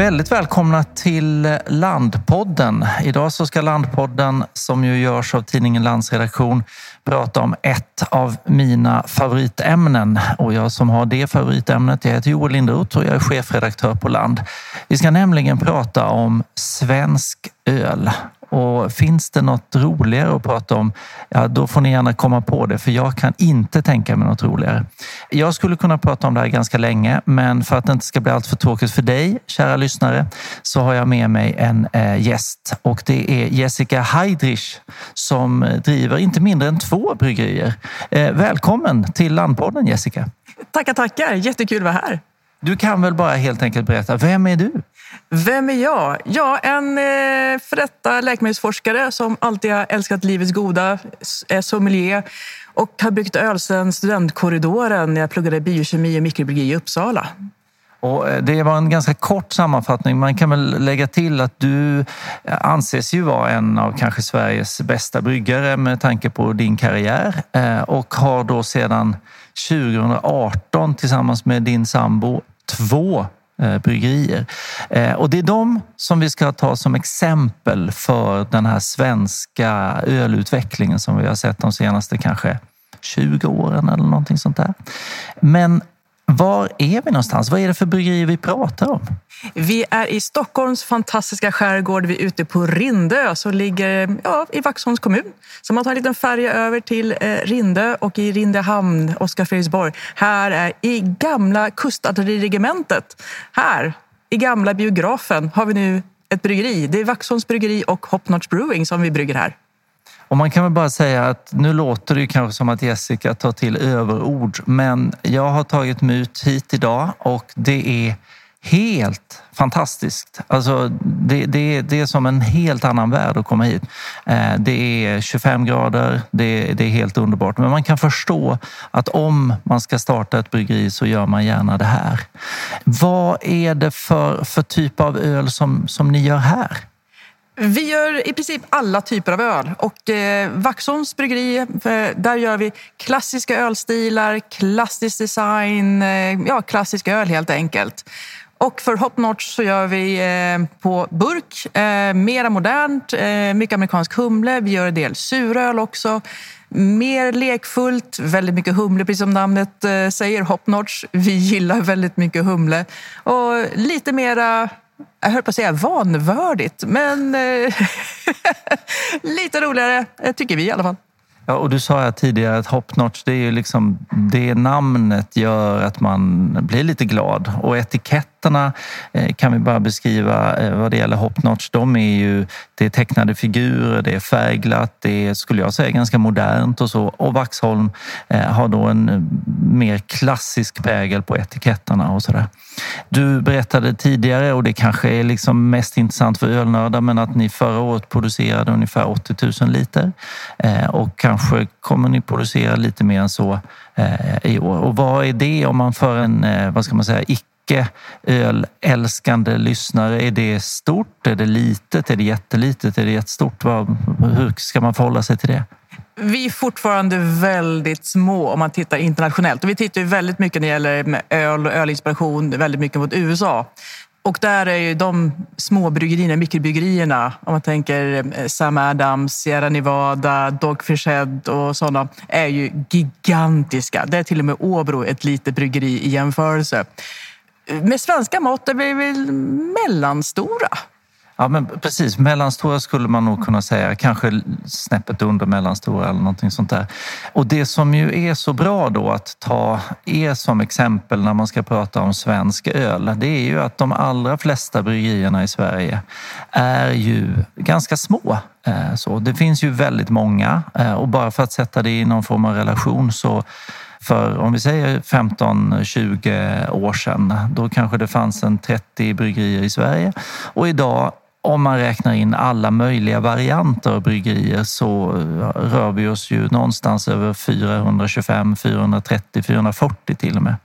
Väldigt välkomna till Landpodden. Idag så ska Landpodden, som ju görs av tidningen Landsredaktion, prata om ett av mina favoritämnen. Och jag som har det favoritämnet, jag heter Joel Linderoth och jag är chefredaktör på Land. Vi ska nämligen prata om svensk öl. Och finns det något roligare att prata om, ja, då får ni gärna komma på det, för jag kan inte tänka mig något roligare. Jag skulle kunna prata om det här ganska länge, men för att det inte ska bli allt för tråkigt för dig, kära lyssnare, så har jag med mig en eh, gäst och det är Jessica Heidrich som driver inte mindre än två bryggerier. Eh, välkommen till Landpodden Jessica. Tackar, tackar. Jättekul att vara här. Du kan väl bara helt enkelt berätta, vem är du? Vem är jag? Ja, en eh, för detta läkemedelsforskare som alltid har älskat livets goda, är eh, sommelier och har byggt öl sedan studentkorridoren när jag pluggade biokemi och mikrobiologi i Uppsala. Och eh, det var en ganska kort sammanfattning. Man kan väl lägga till att du eh, anses ju vara en av kanske Sveriges bästa bryggare med tanke på din karriär och har då sedan 2018 tillsammans med din sambo två Eh, bryggerier. Eh, och det är de som vi ska ta som exempel för den här svenska ölutvecklingen som vi har sett de senaste kanske 20 åren eller någonting sånt där. Men var är vi någonstans? Vad är det för bryggerier vi pratar om? Vi är i Stockholms fantastiska skärgård. Vi är ute på Rindö som ligger ja, i Vaxholms kommun. Så man tar en liten färja över till eh, Rindö och i Rindö hamn, Oskar Fredriksborg. Här är i gamla kustartilleriregementet. Här, i gamla biografen, har vi nu ett bryggeri. Det är Vaxholms bryggeri och Hopnotch Brewing som vi brygger här. Och man kan väl bara säga att nu låter det ju kanske som att Jessica tar till överord, men jag har tagit mig ut hit idag och det är helt fantastiskt. Alltså, det, det, det är som en helt annan värld att komma hit. Eh, det är 25 grader, det, det är helt underbart. Men man kan förstå att om man ska starta ett bryggeri så gör man gärna det här. Vad är det för, för typ av öl som, som ni gör här? Vi gör i princip alla typer av öl. Och eh, Vaxholms bryggeri, eh, där gör vi klassiska ölstilar, klassisk design, eh, ja, klassisk öl helt enkelt. Och för Hopnotch så gör vi eh, på burk, eh, mera modernt, eh, mycket amerikansk humle. Vi gör en del suröl också. Mer lekfullt, väldigt mycket humle, precis som namnet eh, säger, Hopnotch. Vi gillar väldigt mycket humle. Och lite mera jag höll på att säga vanvördigt, men eh, lite roligare eh, tycker vi i alla fall. Ja, och du sa här tidigare att Hopnotch, det är ju liksom det namnet gör att man blir lite glad. Och etiketterna eh, kan vi bara beskriva eh, vad det gäller Hopnotch. De är ju, det är tecknade figurer, det är färgglatt, det är, skulle jag säga, ganska modernt och så. Och Vaxholm eh, har då en mer klassisk prägel på etiketterna och sådär. Du berättade tidigare, och det kanske är liksom mest intressant för ölnördar, men att ni förra året producerade ungefär 80 000 liter och kanske Kanske kommer ni producera lite mer än så eh, i år. Och vad är det om man för en, eh, vad ska man säga, icke ölälskande lyssnare? Är det stort? Är det litet? Är det jättelitet? Är det jättestort? Hur ska man förhålla sig till det? Vi är fortfarande väldigt små om man tittar internationellt. Och vi tittar ju väldigt mycket när det gäller öl och ölinspiration, väldigt mycket mot USA. Och där är ju de små bryggerierna, mikrobryggerierna, om man tänker eh, Sam Adams, Sierra Nevada, Dogfish Head och sådana, är ju gigantiska. Det är till och med Åbro ett litet bryggeri i jämförelse. Med svenska mått är vi väl mellanstora. Ja, men precis. Mellanstora skulle man nog kunna säga. Kanske snäppet under mellanstora eller någonting sånt där. Och det som ju är så bra då att ta er som exempel när man ska prata om svensk öl, det är ju att de allra flesta bryggerierna i Sverige är ju ganska små. Eh, så det finns ju väldigt många eh, och bara för att sätta det i någon form av relation så för om vi säger 15-20 år sedan, då kanske det fanns en 30 bryggerier i Sverige och idag om man räknar in alla möjliga varianter av bryggerier så eh, rör vi oss ju någonstans över 425, 430, 440 till och med.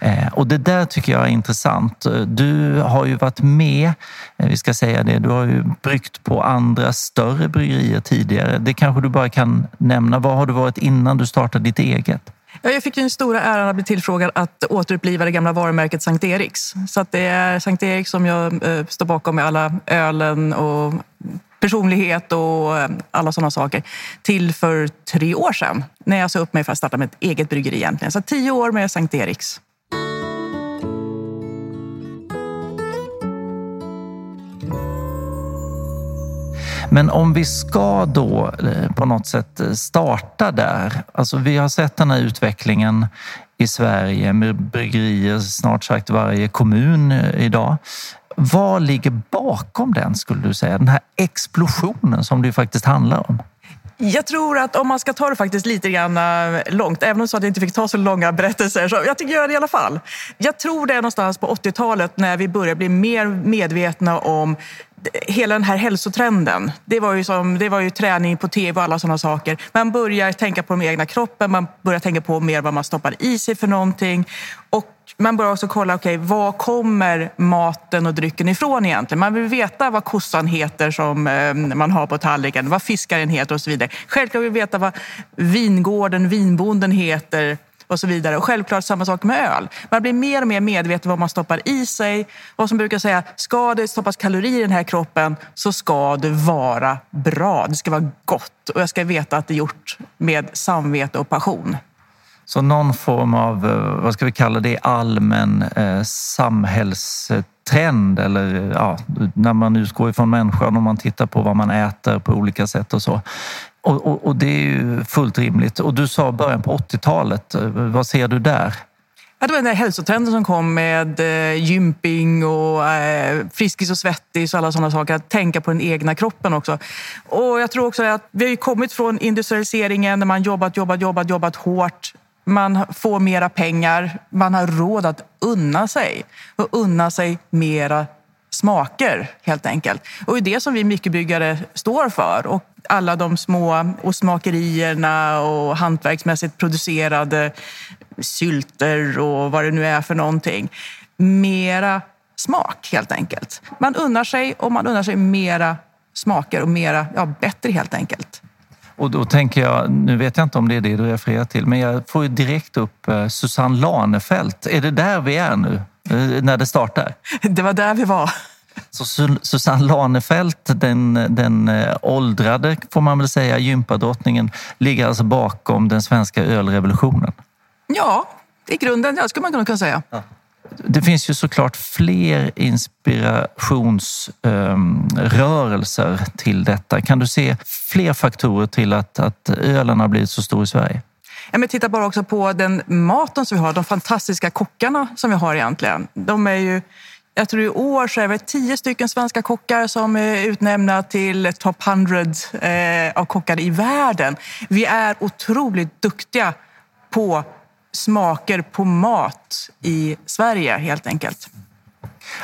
Eh, och det där tycker jag är intressant. Eh, du har ju varit med, vi ska säga det, du har ju bryggt på andra större bryggerier tidigare. Det kanske du bara kan nämna. Vad har du varit innan du startade ditt eget? Ja, jag fick den stora äran att bli tillfrågad att återuppliva det gamla varumärket Sankt Eriks. Så det är Sankt Eriks som jag eh, står bakom med alla ölen och personlighet och eh, alla sådana saker till för tre år sedan när jag sa upp mig för att starta med ett eget bryggeri egentligen. Så tio år med Sankt Eriks. Men om vi ska då eh, på något sätt eh, starta där. Alltså vi har sett den här utvecklingen i Sverige med bryggerier snart sagt varje kommun eh, idag. Vad ligger bakom den skulle du säga? Den här explosionen som det faktiskt handlar om. Jag tror att om man ska ta det faktiskt lite grann långt, även om att jag inte fick ta så långa berättelser, så jag tycker göra det i alla fall. Jag tror det är någonstans på 80-talet när vi börjar bli mer medvetna om hela den här hälsotrenden. Det var, ju som, det var ju träning på tv och alla sådana saker. Man börjar tänka på den egna kroppen, man börjar tänka på mer vad man stoppar i sig för någonting. Och man börjar också kolla, okej, okay, var kommer maten och drycken ifrån egentligen? Man vill veta vad kossan heter som eh, man har på tallriken, vad fiskaren heter och så vidare. Självklart vill vi veta vad vingården, vinbonden heter och så vidare. Och självklart samma sak med öl. Man blir mer och mer medveten om vad man stoppar i sig. Vad som brukar säga, ska det stoppas kalorier i den här kroppen så ska det vara bra. Det ska vara gott och jag ska veta att det är gjort med samvete och passion. Så någon form av, eh, vad ska vi kalla det, allmän eh, samhällstrend eller ja, när man utgår ifrån människan och man tittar på vad man äter på olika sätt och så. Och, och, och det är ju fullt rimligt. Och du sa början på 80-talet. Eh, vad ser du där? Ja, det var den där hälsotrenden som kom med eh, gymping och eh, Friskis och Svettis och alla sådana saker. Att tänka på den egna kroppen också. Och jag tror också att vi har kommit från industrialiseringen där man jobbat, jobbat, jobbat, jobbat hårt. Man får mera pengar, man har råd att unna sig och unna sig mera smaker helt enkelt. Och det är det som vi mikrobyggare står för. Och alla de små smakerierna och hantverksmässigt producerade sylter och vad det nu är för någonting. Mera smak helt enkelt. Man unnar sig och man unnar sig mera smaker och mera, ja, bättre helt enkelt. Och då tänker jag, nu vet jag inte om det är det du refererar till, men jag får ju direkt upp eh, Susanne Lanefelt. Är det där vi är nu, eh, när det startar? Det var där vi var. Så Susanne Lanefelt, den, den eh, åldrade, får man väl säga, gympadrottningen, ligger alltså bakom den svenska ölrevolutionen? Ja, i grunden, ja, skulle man kunna säga. Ja. Det finns ju såklart fler inspirationsrörelser um, till detta. Kan du se fler faktorer till att, att ölen har blivit så stor i Sverige? Ja, men titta bara också på den maten som vi har, de fantastiska kockarna som vi har egentligen. De är ju jag tror i år så är det tio stycken svenska kockar som är utnämnda till top 100 eh, av kockar i världen. Vi är otroligt duktiga på smaker på mat i Sverige helt enkelt.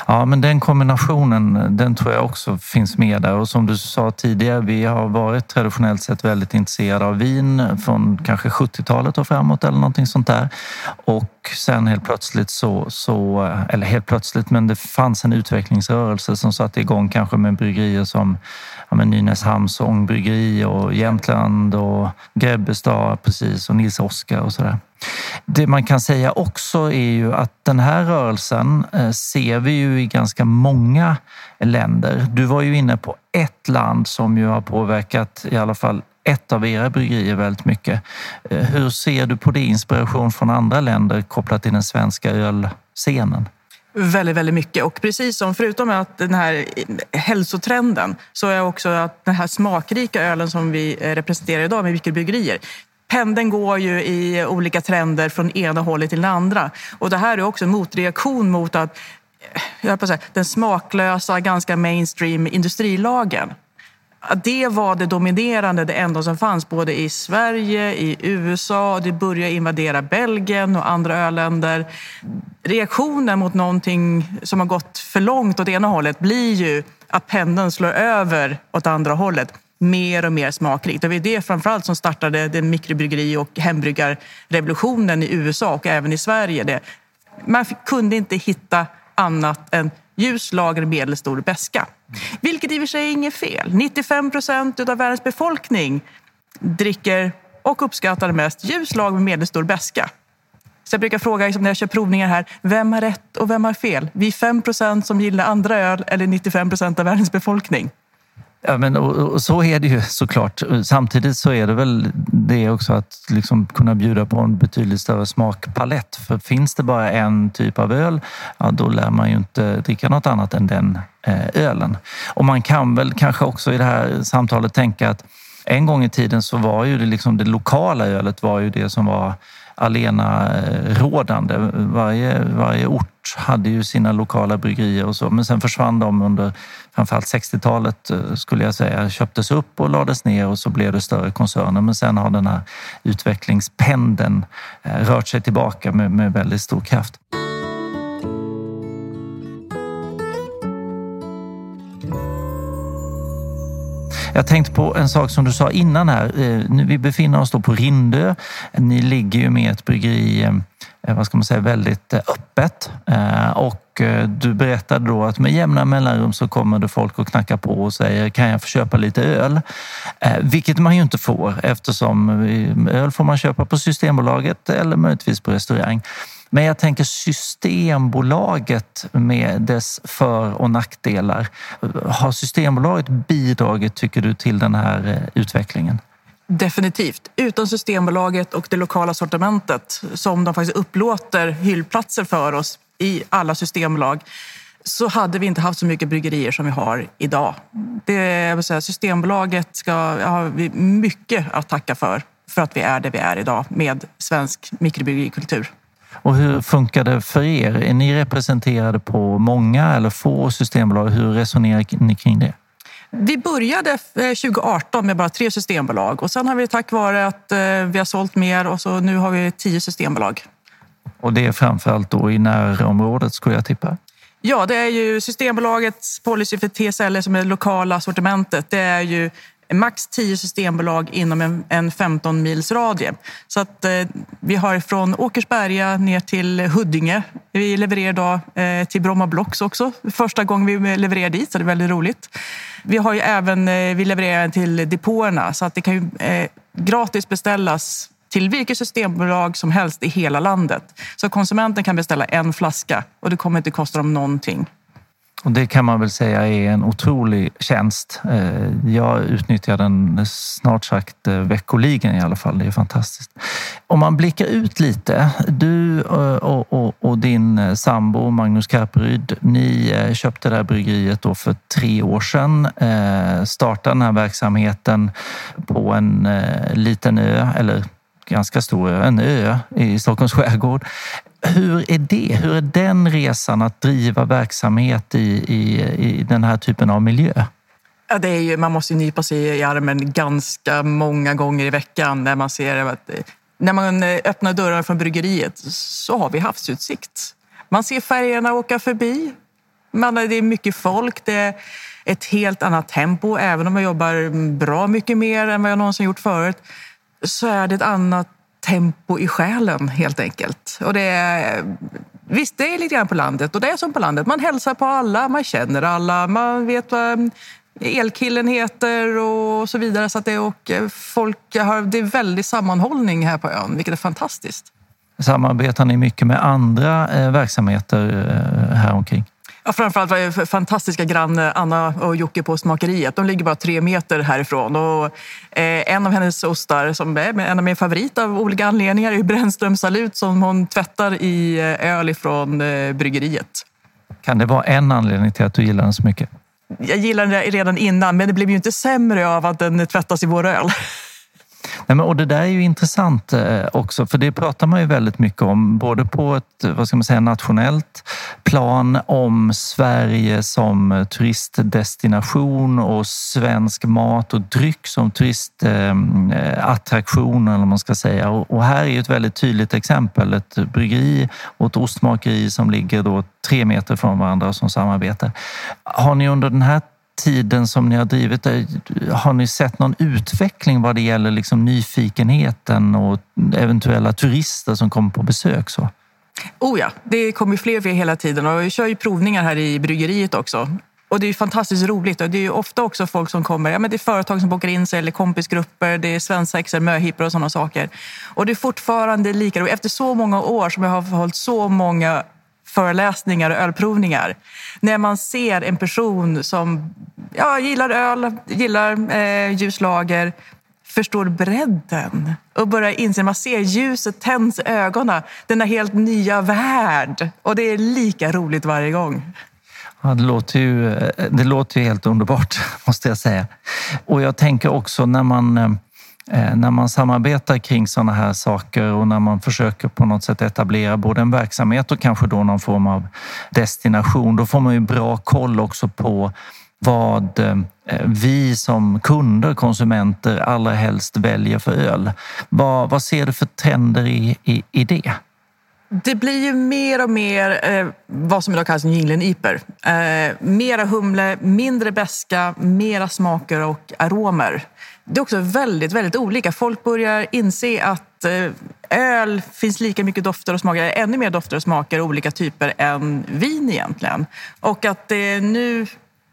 Ja, men den kombinationen, den tror jag också finns med där. Och som du sa tidigare, vi har varit traditionellt sett väldigt intresserade av vin från kanske 70-talet och framåt eller någonting sånt där. Och sen helt plötsligt så, så, eller helt plötsligt, men det fanns en utvecklingsrörelse som satte igång kanske med bryggerier som ja, Nynäshamns ångbryggeri och Jämtland och Grebbestad precis och Nils Oskar och sådär. Det man kan säga också är ju att den här rörelsen eh, ser vi ju i ganska många länder. Du var ju inne på ett land som ju har påverkat i alla fall ett av era bryggerier väldigt mycket. Eh, hur ser du på det? Inspiration från andra länder kopplat till den svenska ölscenen? Väldigt, väldigt mycket. Och precis som förutom att den här hälsotrenden så är också att den här smakrika ölen som vi eh, representerar idag med mikrobryggerier pendeln går ju i olika trender från ena hållet till det andra. Och det här är också en motreaktion mot att eh, jag på säga, den smaklösa, ganska mainstream industrilagen. Det var det dominerande, det enda som fanns både i Sverige, i USA, det började invadera Belgien och andra öländer. Reaktionen mot någonting som har gått för långt åt ena hållet blir ju att pendeln slår över åt andra hållet mer och mer smakrikt. Och det är det framförallt som startade den mikrobryggeri och hembryggarrevolutionen i USA och även i Sverige. Det, man kunde inte hitta annat än ljus, lager, medelstor beska. Vilket i och för sig är inget fel. 95 procent av världens befolkning dricker och uppskattar mest ljus lager, medelstor beska. Så jag brukar fråga liksom, när jag kör provningar här, vem har rätt och vem har fel? Vi 5 procent som gillar andra öl eller 95 procent av världens befolkning? Ja, men, och, och, så är det ju såklart. Samtidigt så är det väl det också att liksom kunna bjuda på en betydligt större smakpalett. För finns det bara en typ av öl, ja, då lär man ju inte dricka något annat än den eh, ölen. Och man kan väl kanske också i det här samtalet tänka att en gång i tiden så var ju det, liksom, det lokala ölet var ju det som var alena eh, rådande. Varje, varje ort hade ju sina lokala bryggerier och så, men sen försvann de under framförallt 60-talet eh, skulle jag säga, köptes upp och lades ner och så blev det större koncerner. Men sen har den här utvecklingspendeln eh, rört sig tillbaka med, med väldigt stor kraft. Jag tänkte på en sak som du sa innan här. Eh, vi befinner oss då på Rindö. Ni ligger ju med ett bryggeri Eh, vad ska man säga, väldigt eh, öppet. Eh, och du berättade då att med jämna mellanrum så kommer det folk och knackar på och säger kan jag få köpa lite öl? Vilket man ju inte får eftersom öl får man köpa på Systembolaget eller möjligtvis på restaurang. Men jag tänker Systembolaget med dess för och nackdelar. Har Systembolaget bidragit, tycker du, till den här utvecklingen? Definitivt. Utan Systembolaget och det lokala sortimentet som de faktiskt upplåter hyllplatser för oss i alla systembolag så hade vi inte haft så mycket bryggerier som vi har idag. Det, säga, systembolaget ska vi mycket att tacka för, för att vi är där vi är idag med svensk mikrobryggerikultur. Och hur funkar det för er? Är ni representerade på många eller få systembolag? Hur resonerar ni kring det? Vi började 2018 eh, med bara tre systembolag och sen har vi tack vare att eh, vi har sålt mer och så nu har vi tio systembolag. Och det är framförallt då i närområdet skulle jag tippa? Ja, det är ju Systembolagets policy för TSL som är det lokala sortimentet. Det är ju max 10 systembolag inom en, en 15 mils radie. Så att, eh, vi har från Åkersberga ner till Huddinge. Vi levererar idag eh, till Bromma Blocks också. Första gången vi levererar dit, så det är väldigt roligt. Vi har ju även, eh, vi levererar till depåerna så att det kan ju eh, gratis beställas till vilket systembolag som helst i hela landet. Så konsumenten kan beställa en flaska och det kommer inte kosta dem någonting. Och det kan man väl säga är en otrolig tjänst. Eh, jag utnyttjar den snart sagt eh, veckoligen i alla fall. Det är fantastiskt. Om man blickar ut lite. Du eh, och, och, och din sambo Magnus Karperyd, ni köpte det här bryggeriet då för tre år sedan. Startade den här verksamheten på en liten ö, eller ganska stor ö, en ö i Stockholms skärgård. Hur är det? Hur är den resan att driva verksamhet i, i, i den här typen av miljö? Ja, det är ju, man måste nypa sig i armen ganska många gånger i veckan när man ser att när man öppnar dörrarna från bryggeriet så har vi havsutsikt. Man ser färgerna åka förbi. Man, det är mycket folk. Det är ett helt annat tempo. Även om jag jobbar bra mycket mer än vad jag någonsin gjort förut så är det ett annat tempo i själen helt enkelt. Och det är, visst, det är lite grann på landet och det är som på landet. Man hälsar på alla, man känner alla, man vet vad mm, elkillen heter och så vidare. Så att det, och eh, folk har, det är väldigt sammanhållning här på ön, vilket är fantastiskt. Samarbetar ni mycket med andra eh, verksamheter eh, här omkring? Ja, framförallt var fantastiska granne Anna och Jocke på Smakeriet. De ligger bara tre meter härifrån. Och, eh, en av hennes ostar, som är en av mina favoriter av olika anledningar, är Brännström Salut som hon tvättar i eh, öl ifrån eh, bryggeriet. Kan det vara en anledning till att du gillar den så mycket? Jag gillade den redan innan, men det blev ju inte sämre av att den tvättas i vår öl. Nej, men, och det där är ju intressant eh, också, för det pratar man ju väldigt mycket om, både på ett vad ska man säga, nationellt plan om Sverige som eh, turistdestination och svensk mat och dryck som turistattraktion, eh, eller vad man ska säga. Och här är ett väldigt tydligt exempel, ett bryggeri och ett ostmakeri som ligger då tre meter från varandra som samarbetar. Har ni under den här tiden som ni har drivit det, har ni sett någon utveckling vad det gäller liksom nyfikenheten och eventuella turister som kommer på besök? Så? Oh ja, det kommer fler och fler hela tiden och vi kör ju provningar här i bryggeriet också. Och det är fantastiskt roligt. Och det är ofta också folk som kommer, ja, men det är företag som bokar in sig eller kompisgrupper, det är svensexor, möhippor och sådana saker. Och det är fortfarande lika roligt. Efter så många år som jag har hållit så många föreläsningar och ölprovningar. När man ser en person som ja, gillar öl, gillar eh, ljuslager, förstår bredden och börjar inse, man ser ljuset tänds i ögonen, denna helt nya värld. Och det är lika roligt varje gång. Ja, det, låter ju, eh, det låter ju helt underbart, måste jag säga. Och jag tänker också när man, eh, Eh, när man samarbetar kring sådana här saker och när man försöker på något sätt etablera både en verksamhet och kanske då någon form av destination, då får man ju bra koll också på vad eh, vi som kunder, konsumenter, allra helst väljer för öl. Vad, vad ser du för trender i, i, i det? Det blir ju mer och mer eh, vad som idag kallas New iper. Eh, mera humle, mindre beska, mera smaker och aromer. Det är också väldigt, väldigt olika. Folk börjar inse att eh, öl finns lika mycket dofter och smaker, ännu mer dofter och smaker olika typer än vin egentligen. Och att det nu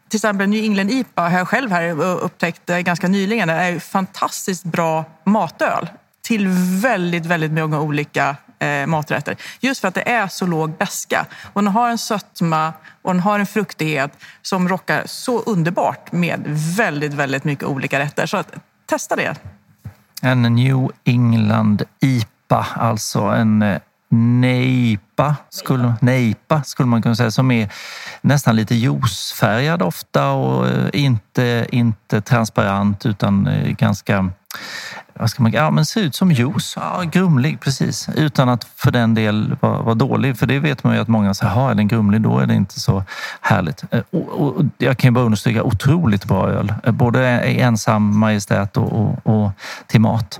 till exempel New England IPA har jag själv här upptäckt eh, ganska nyligen. Det är fantastiskt bra matöl till väldigt, väldigt många olika eh, maträtter. Just för att det är så låg beska. Och den har en sötma och den har en fruktighet som rockar så underbart med väldigt, väldigt mycket olika rätter. Så att, testa det. En New England IPA, alltså en eh, nejpa skulle, nejpa skulle man kunna säga, som är nästan lite juicefärgad ofta och eh, inte, inte transparent utan eh, ganska vad ska man, ja, men ser ut som juice. Ja, grumlig, precis. Utan att för den del vara var dålig. För det vet man ju att många säger, är den grumlig då är det inte så härligt. Eh, och, och, jag kan ju bara understryka, otroligt bra öl. Eh, både ensam majestät och, och, och till mat.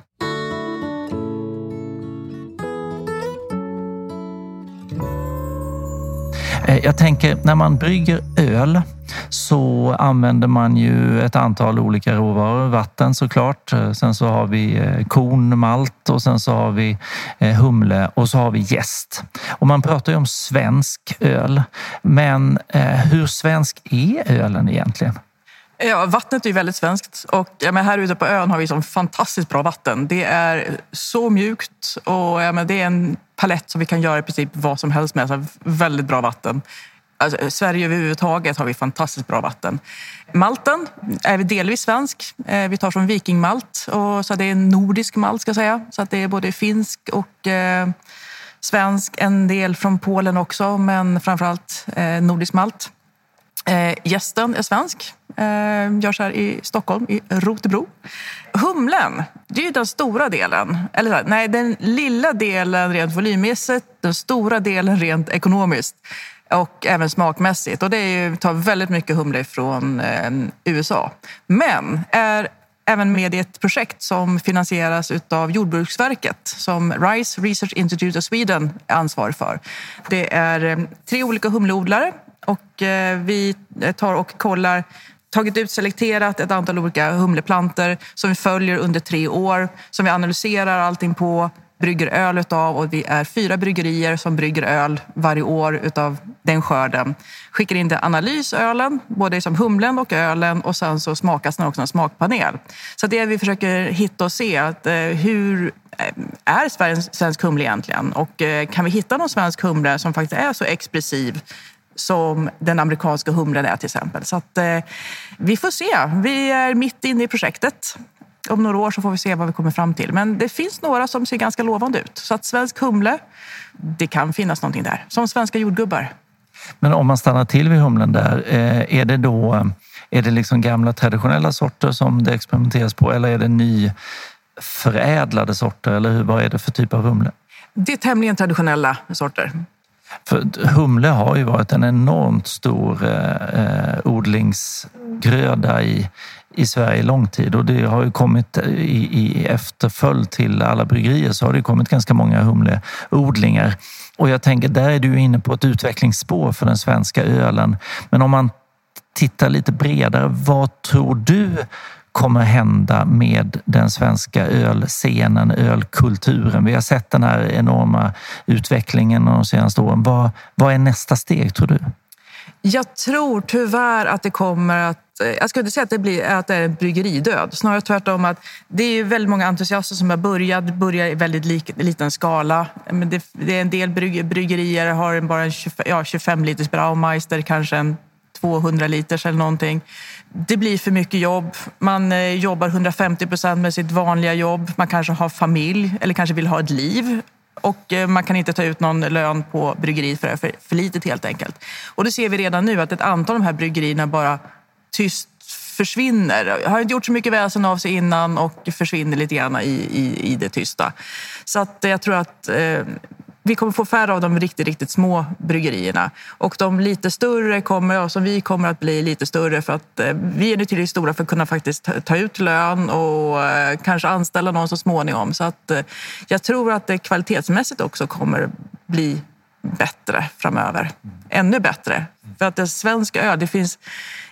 Eh, jag tänker när man brygger öl så använder man ju ett antal olika råvaror. Vatten såklart. Eh, sen så har vi eh, korn, malt och sen så har vi humle och så har vi jäst. Och man pratar ju om svensk öl. Men hur svensk är ölen egentligen? Ja, vattnet är ju väldigt svenskt och ja, men här ute på ön har vi som fantastiskt bra vatten. Det är så mjukt och ja, men det är en palett som vi kan göra i princip vad som helst med. Så väldigt bra vatten. Alltså, eh, Sverige överhuvudtaget har vi fantastiskt bra vatten. Malten är vi delvis svensk. Eh, vi tar från vikingmalt, och så det är en nordisk malt ska jag säga. Så att det är både finsk och eh, svensk. En del från Polen också, men framförallt eh, nordisk malt. Eh, gästen är svensk, eh, görs här i Stockholm, i Rotebro. Humlen, det är ju den stora delen. Eller nej, den lilla delen rent volymmässigt, den stora delen rent ekonomiskt och även smakmässigt. Och det är ju, tar väldigt mycket humle från eh, USA. Men är även med i ett projekt som finansieras av Jordbruksverket som RISE, Research Institute of Sweden, är ansvarig för. Det är eh, tre olika humleodlare och eh, vi eh, tar och kollar tagit ut, selekterat ett antal olika humleplanter som vi följer under tre år, som vi analyserar allting på, brygger öl utav och vi är fyra bryggerier som brygger öl varje år utav den skörden. Skickar in till analys ölen, både som humlen och ölen och sen så smakas den också en smakpanel. Så det vi försöker hitta och se, att, eh, hur eh, är svensk humle egentligen? Och kan vi hitta någon svensk humle som faktiskt är så expressiv som den amerikanska humlen är till exempel. Så att, eh, vi får se. Vi är mitt inne i projektet. Om några år så får vi se vad vi kommer fram till. Men det finns några som ser ganska lovande ut. Så att svensk humle, det kan finnas någonting där. Som svenska jordgubbar. Men om man stannar till vid humlen där, eh, är det då är det liksom gamla traditionella sorter som det experimenteras på eller är det nyförädlade sorter? Eller vad är det för typ av humle? Det är tämligen traditionella sorter. För humle har ju varit en enormt stor eh, eh odlingsgröda i, i Sverige lång tid och det har ju kommit eh, i, i efterföljd till alla bryggerier så har det kommit ganska många humleodlingar. Och jag tänker, där är du inne på ett utvecklingsspår för den svenska ölen. Men om man tittar lite bredare, vad tror du kommer hända med den svenska ölscenen, ölkulturen. Vi har sett den här enorma utvecklingen de senaste åren. Vad, vad är nästa steg tror du? Jag tror tyvärr att det kommer att eh, jag skulle inte säga att det, blir, att det är en bryggeridöd. Snarare tvärtom. att Det är väldigt många entusiaster som har börjat, börjar i väldigt lik, liten skala. Men det, det, är en del brygg, bryggerier har bara en 25, ja, 25 liters Braumeister, kanske en 200 liters eller någonting. Det blir för mycket jobb. Man eh, jobbar 150 procent med sitt vanliga jobb. Man kanske har familj eller kanske vill ha ett liv. Och eh, man kan inte ta ut någon lön på bryggeriet för det är för, för litet helt enkelt. Och det ser vi redan nu att ett antal av de här bryggerierna bara tyst försvinner. Har inte gjort så mycket väsen av sig innan och försvinner lite grann i, i, i det tysta. Så att eh, jag tror att eh, vi kommer få färre av de riktigt, riktigt små bryggerierna. Och de lite större kommer, ja, som vi kommer att bli lite större för att eh, vi är nu tillräckligt stora för att kunna faktiskt ta ut lön och eh, kanske anställa någon så småningom. Så att eh, jag tror att det kvalitetsmässigt också kommer bli bättre framöver. Ännu bättre. För att det svenska öl, det finns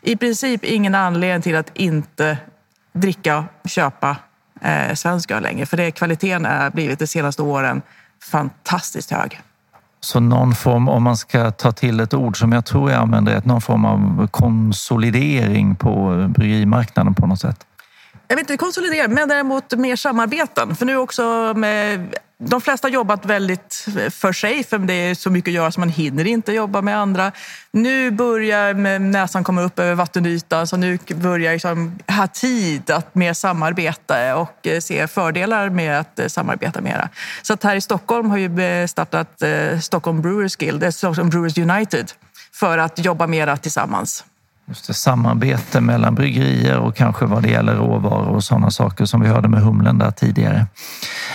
i princip ingen anledning till att inte dricka köpa eh, svensk öl längre. För det kvaliteten har blivit de senaste åren fantastiskt hög. Så någon form, om man ska ta till ett ord som jag tror jag använder, någon form av konsolidering på bryggerimarknaden på något sätt? Jag vet inte konsolidera, men däremot mer samarbeten. För nu också med de flesta har jobbat väldigt för sig, för det är så mycket att göra så man hinner inte jobba med andra. Nu börjar näsan komma upp över vattenytan, så nu börjar jag liksom ha tid att mer samarbeta och eh, se fördelar med att eh, samarbeta mera. Så att här i Stockholm har ju eh, startat Stockholm Brewers Guild, Stockholm Brewers United, för att jobba mera tillsammans. Just det, samarbete mellan bryggerier och kanske vad det gäller råvaror och sådana saker som vi hörde med humlen där tidigare.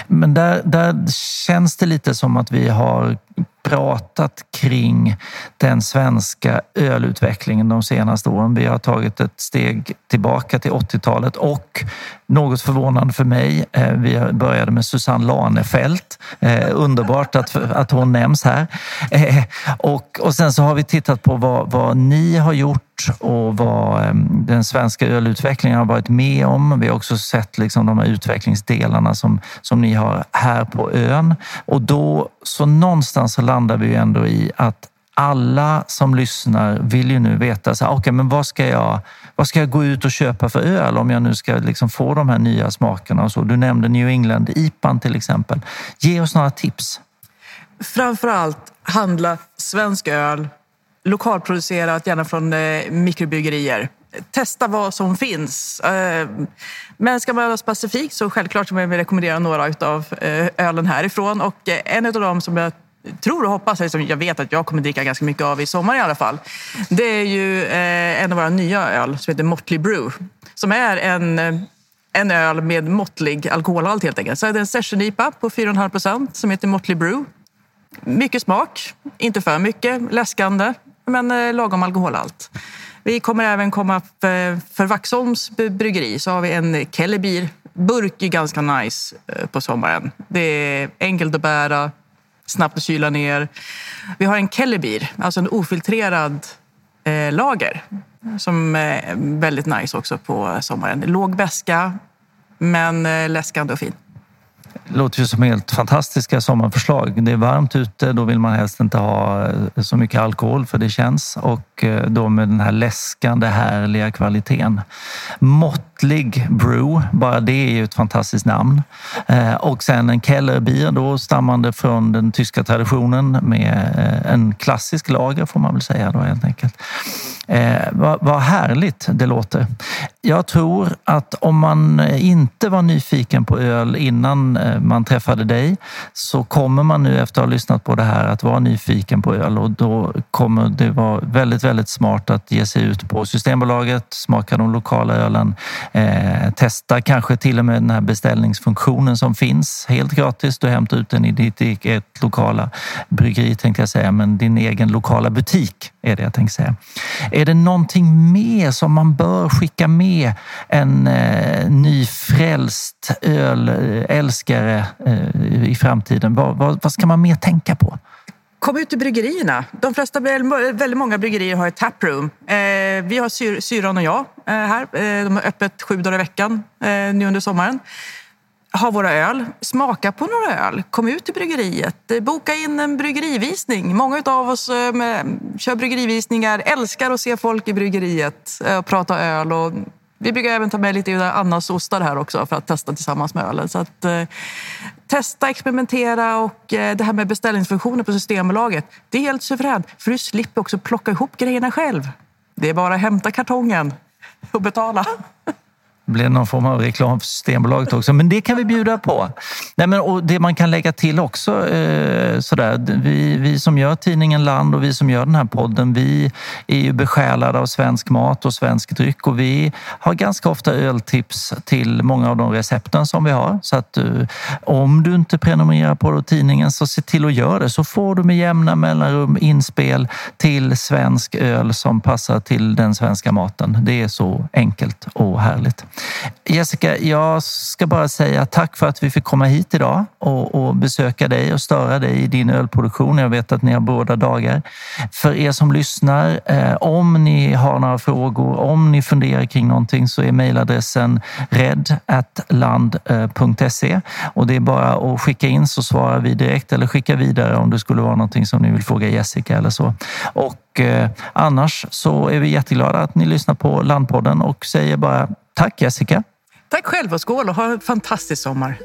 Men där, där känns det lite som att vi har pratat kring den svenska ölutvecklingen de senaste åren. Vi har tagit ett steg tillbaka till 80-talet och något förvånande för mig, eh, vi började med Susanne Lanefelt. Eh, underbart att, att hon nämns här. Eh, och, och sen så har vi tittat på vad, vad ni har gjort och vad ehm, den svenska ölutvecklingen har varit med om. Vi har också sett liksom de här utvecklingsdelarna som, som ni har här på ön. Och då, så någonstans så landar vi ändå i att alla som lyssnar vill ju nu veta så här, okay, men vad ska jag vad ska jag gå ut och köpa för öl om jag nu ska liksom få de här nya smakerna? Och så? Du nämnde New England IPAN till exempel. Ge oss några tips. Framför allt handla svensk öl, lokalproducerat, gärna från eh, mikrobryggerier. Testa vad som finns. Eh, men ska man vara specifik så självklart så vill rekommendera några av eh, ölen härifrån. Och en av dem som jag tror och hoppas, som jag vet att jag kommer dricka ganska mycket av i sommar i alla fall. Det är ju en av våra nya öl som heter Motley Brew. Som är en, en öl med måttlig alkoholhalt helt enkelt. Så det är en session-IPA på 4,5 procent som heter Motley Brew. Mycket smak, inte för mycket, läskande, men eh, lagom alkoholhalt. Vi kommer även komma för, eh, för Vaxholms bryggeri så har vi en Kellebier. Burk är ganska nice eh, på sommaren. Det är enkelt att bära, snabbt att kyla ner. Vi har en Kellebier, alltså en ofiltrerad eh, lager som är väldigt nice också på sommaren. Låg beska, men läskande och fin. Låter ju som helt fantastiska sommarförslag. Det är varmt ute, då vill man helst inte ha eh, så mycket alkohol för det känns och eh, då med den här läskande härliga kvaliteten. Måttlig brew, bara det är ju ett fantastiskt namn. Eh, och sen en Kellerbier då stammande från den tyska traditionen med eh, en klassisk lager får man väl säga då helt enkelt. Eh, vad, vad härligt det låter. Jag tror att om man eh, inte var nyfiken på öl innan man träffade dig så kommer man nu efter att ha lyssnat på det här att vara nyfiken på öl och då kommer det vara väldigt, väldigt smart att ge sig ut på Systembolaget, smaka de lokala ölen, eh, testa kanske till och med den här beställningsfunktionen som finns helt gratis. Du hämtar ut den i ditt eget lokala bryggeri tänkte jag säga, men din egen lokala butik är det jag tänkte säga. Är det någonting mer som man bör skicka med en eh, nyfrälst ölälskare eh, i framtiden? Vad, vad, vad ska man mer tänka på? Kom ut till bryggerierna. De flesta, väldigt många bryggerier har ett taproom. Eh, vi har syr, Syran och jag eh, här. Eh, de har öppet sju dagar i veckan eh, nu under sommaren. ha våra öl, smaka på några öl, kom ut till bryggeriet, eh, boka in en bryggerivisning. Många av oss eh, kör bryggerivisningar, älskar att se folk i bryggeriet och prata öl. Och vi brukar även ta med lite Annas ostar här också för att testa tillsammans med ölen. Så att, eh, testa, experimentera och eh, det här med beställningsfunktioner på Systembolaget. Det är helt suveränt för du slipper också plocka ihop grejerna själv. Det är bara att hämta kartongen och betala. Det blev någon form av reklam för Systembolaget också, men det kan vi bjuda på. Nej, men, och det man kan lägga till också, eh, sådär, vi, vi som gör tidningen Land och vi som gör den här podden, vi är ju besjälade av svensk mat och svensk dryck och vi har ganska ofta öltips till många av de recepten som vi har. Så att du, om du inte prenumererar på tidningen så se till att göra det så får du med jämna mellanrum inspel till svensk öl som passar till den svenska maten. Det är så enkelt och härligt. Jessica, jag ska bara säga tack för att vi fick komma hit idag och, och, besöka dig och störa dig i din ölproduktion. Jag vet att ni har båda dagar. För er som lyssnar, eh, om ni har några frågor, om ni funderar kring någonting så är mejladressen red.land.se eh, och det är bara att skicka in så svarar vi direkt eller skicka vidare om det skulle vara någonting som ni vill fråga Jessica eller så. Och eh, annars så är vi jätteglada att ni lyssnar på Landpodden och säger bara Tack Jessica. Tack själv och skål och ha en fantastisk sommar.